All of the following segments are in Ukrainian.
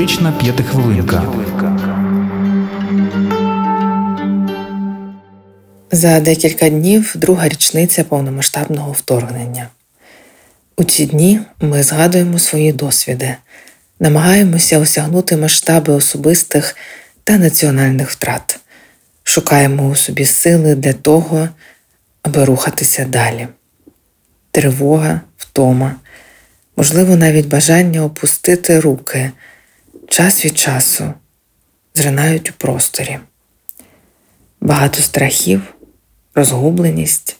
Психотерапевтична п'ятихвилинка. За декілька днів друга річниця повномасштабного вторгнення. У ці дні ми згадуємо свої досвіди, намагаємося осягнути масштаби особистих та національних втрат, шукаємо у собі сили для того, аби рухатися далі. Тривога, втома, можливо, навіть бажання опустити руки час від часу зринають у просторі. Багато страхів, розгубленість,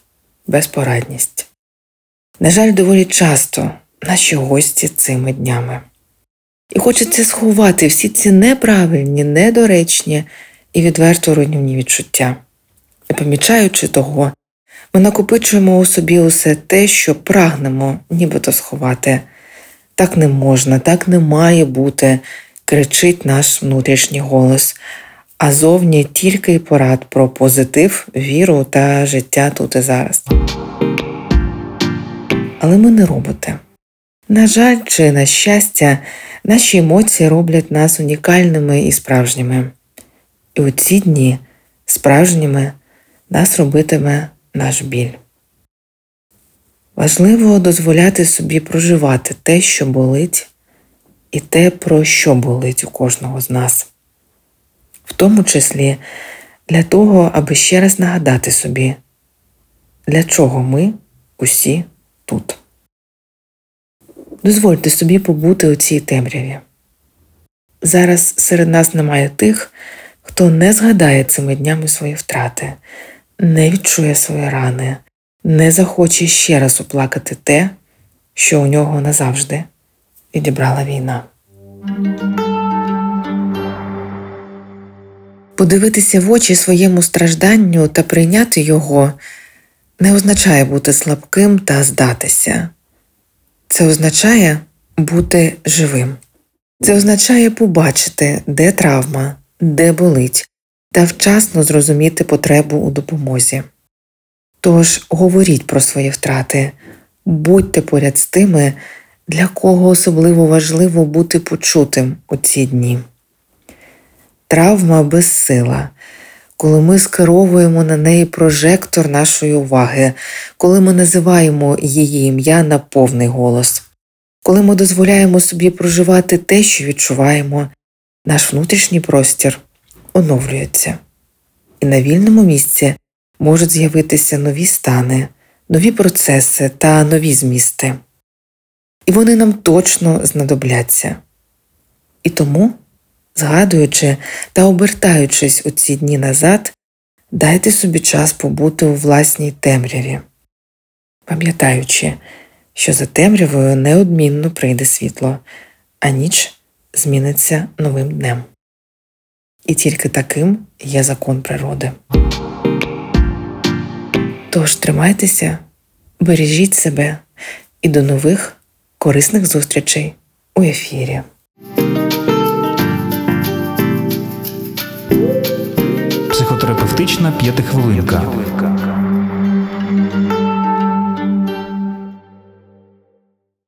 безпорадність. На жаль, доволі часто наші гості цими днями. І хочеться сховати всі ці неправильні, недоречні і відверто руйнівні відчуття. Не помічаючи того, ми накопичуємо у собі усе те, що прагнемо нібито сховати. Так не можна, так не має бути, кричить наш внутрішній голос, а зовні тільки й порад про позитив, віру та життя тут і зараз. Але ми не роботи. На жаль, чи на щастя, наші емоції роблять нас унікальними і справжніми. І у ці дні справжніми нас робитиме наш біль. Важливо дозволяти собі проживати те, що болить, і те, про що болить у кожного з нас, в тому числі для того, аби ще раз нагадати собі, для чого ми усі тут. Дозвольте собі побути у цій темряві. Зараз серед нас немає тих, хто не згадає цими днями свої втрати, не відчує свої рани, не захоче ще раз оплакати те, що у нього назавжди відібрала війна. Подивитися в очі своєму стражданню та прийняти його не означає бути слабким та здатися. Це означає бути живим. Це означає побачити, де травма, де болить, та вчасно зрозуміти потребу у допомозі. Тож говоріть про свої втрати, будьте поряд з тими, для кого особливо важливо бути почутим у ці дні. Травма безсила, коли ми скеровуємо на неї прожектор нашої уваги, коли ми називаємо її ім'я на повний голос, коли ми дозволяємо собі проживати те, що відчуваємо, наш внутрішній простір оновлюється. І на вільному місці можуть з'явитися нові стани, нові процеси та нові змісти. І вони нам точно знадобляться. І тому, згадуючи та обертаючись у ці дні назад, дайте собі час побути у власній темряві, пам'ятаючи, що за темрявою неодмінно прийде світло, а ніч зміниться новим днем. І тільки таким є закон природи. Тож тримайтеся, бережіть себе і до нових корисних зустрічей у ефірі. Психотерапевтична п'ятихвилинка.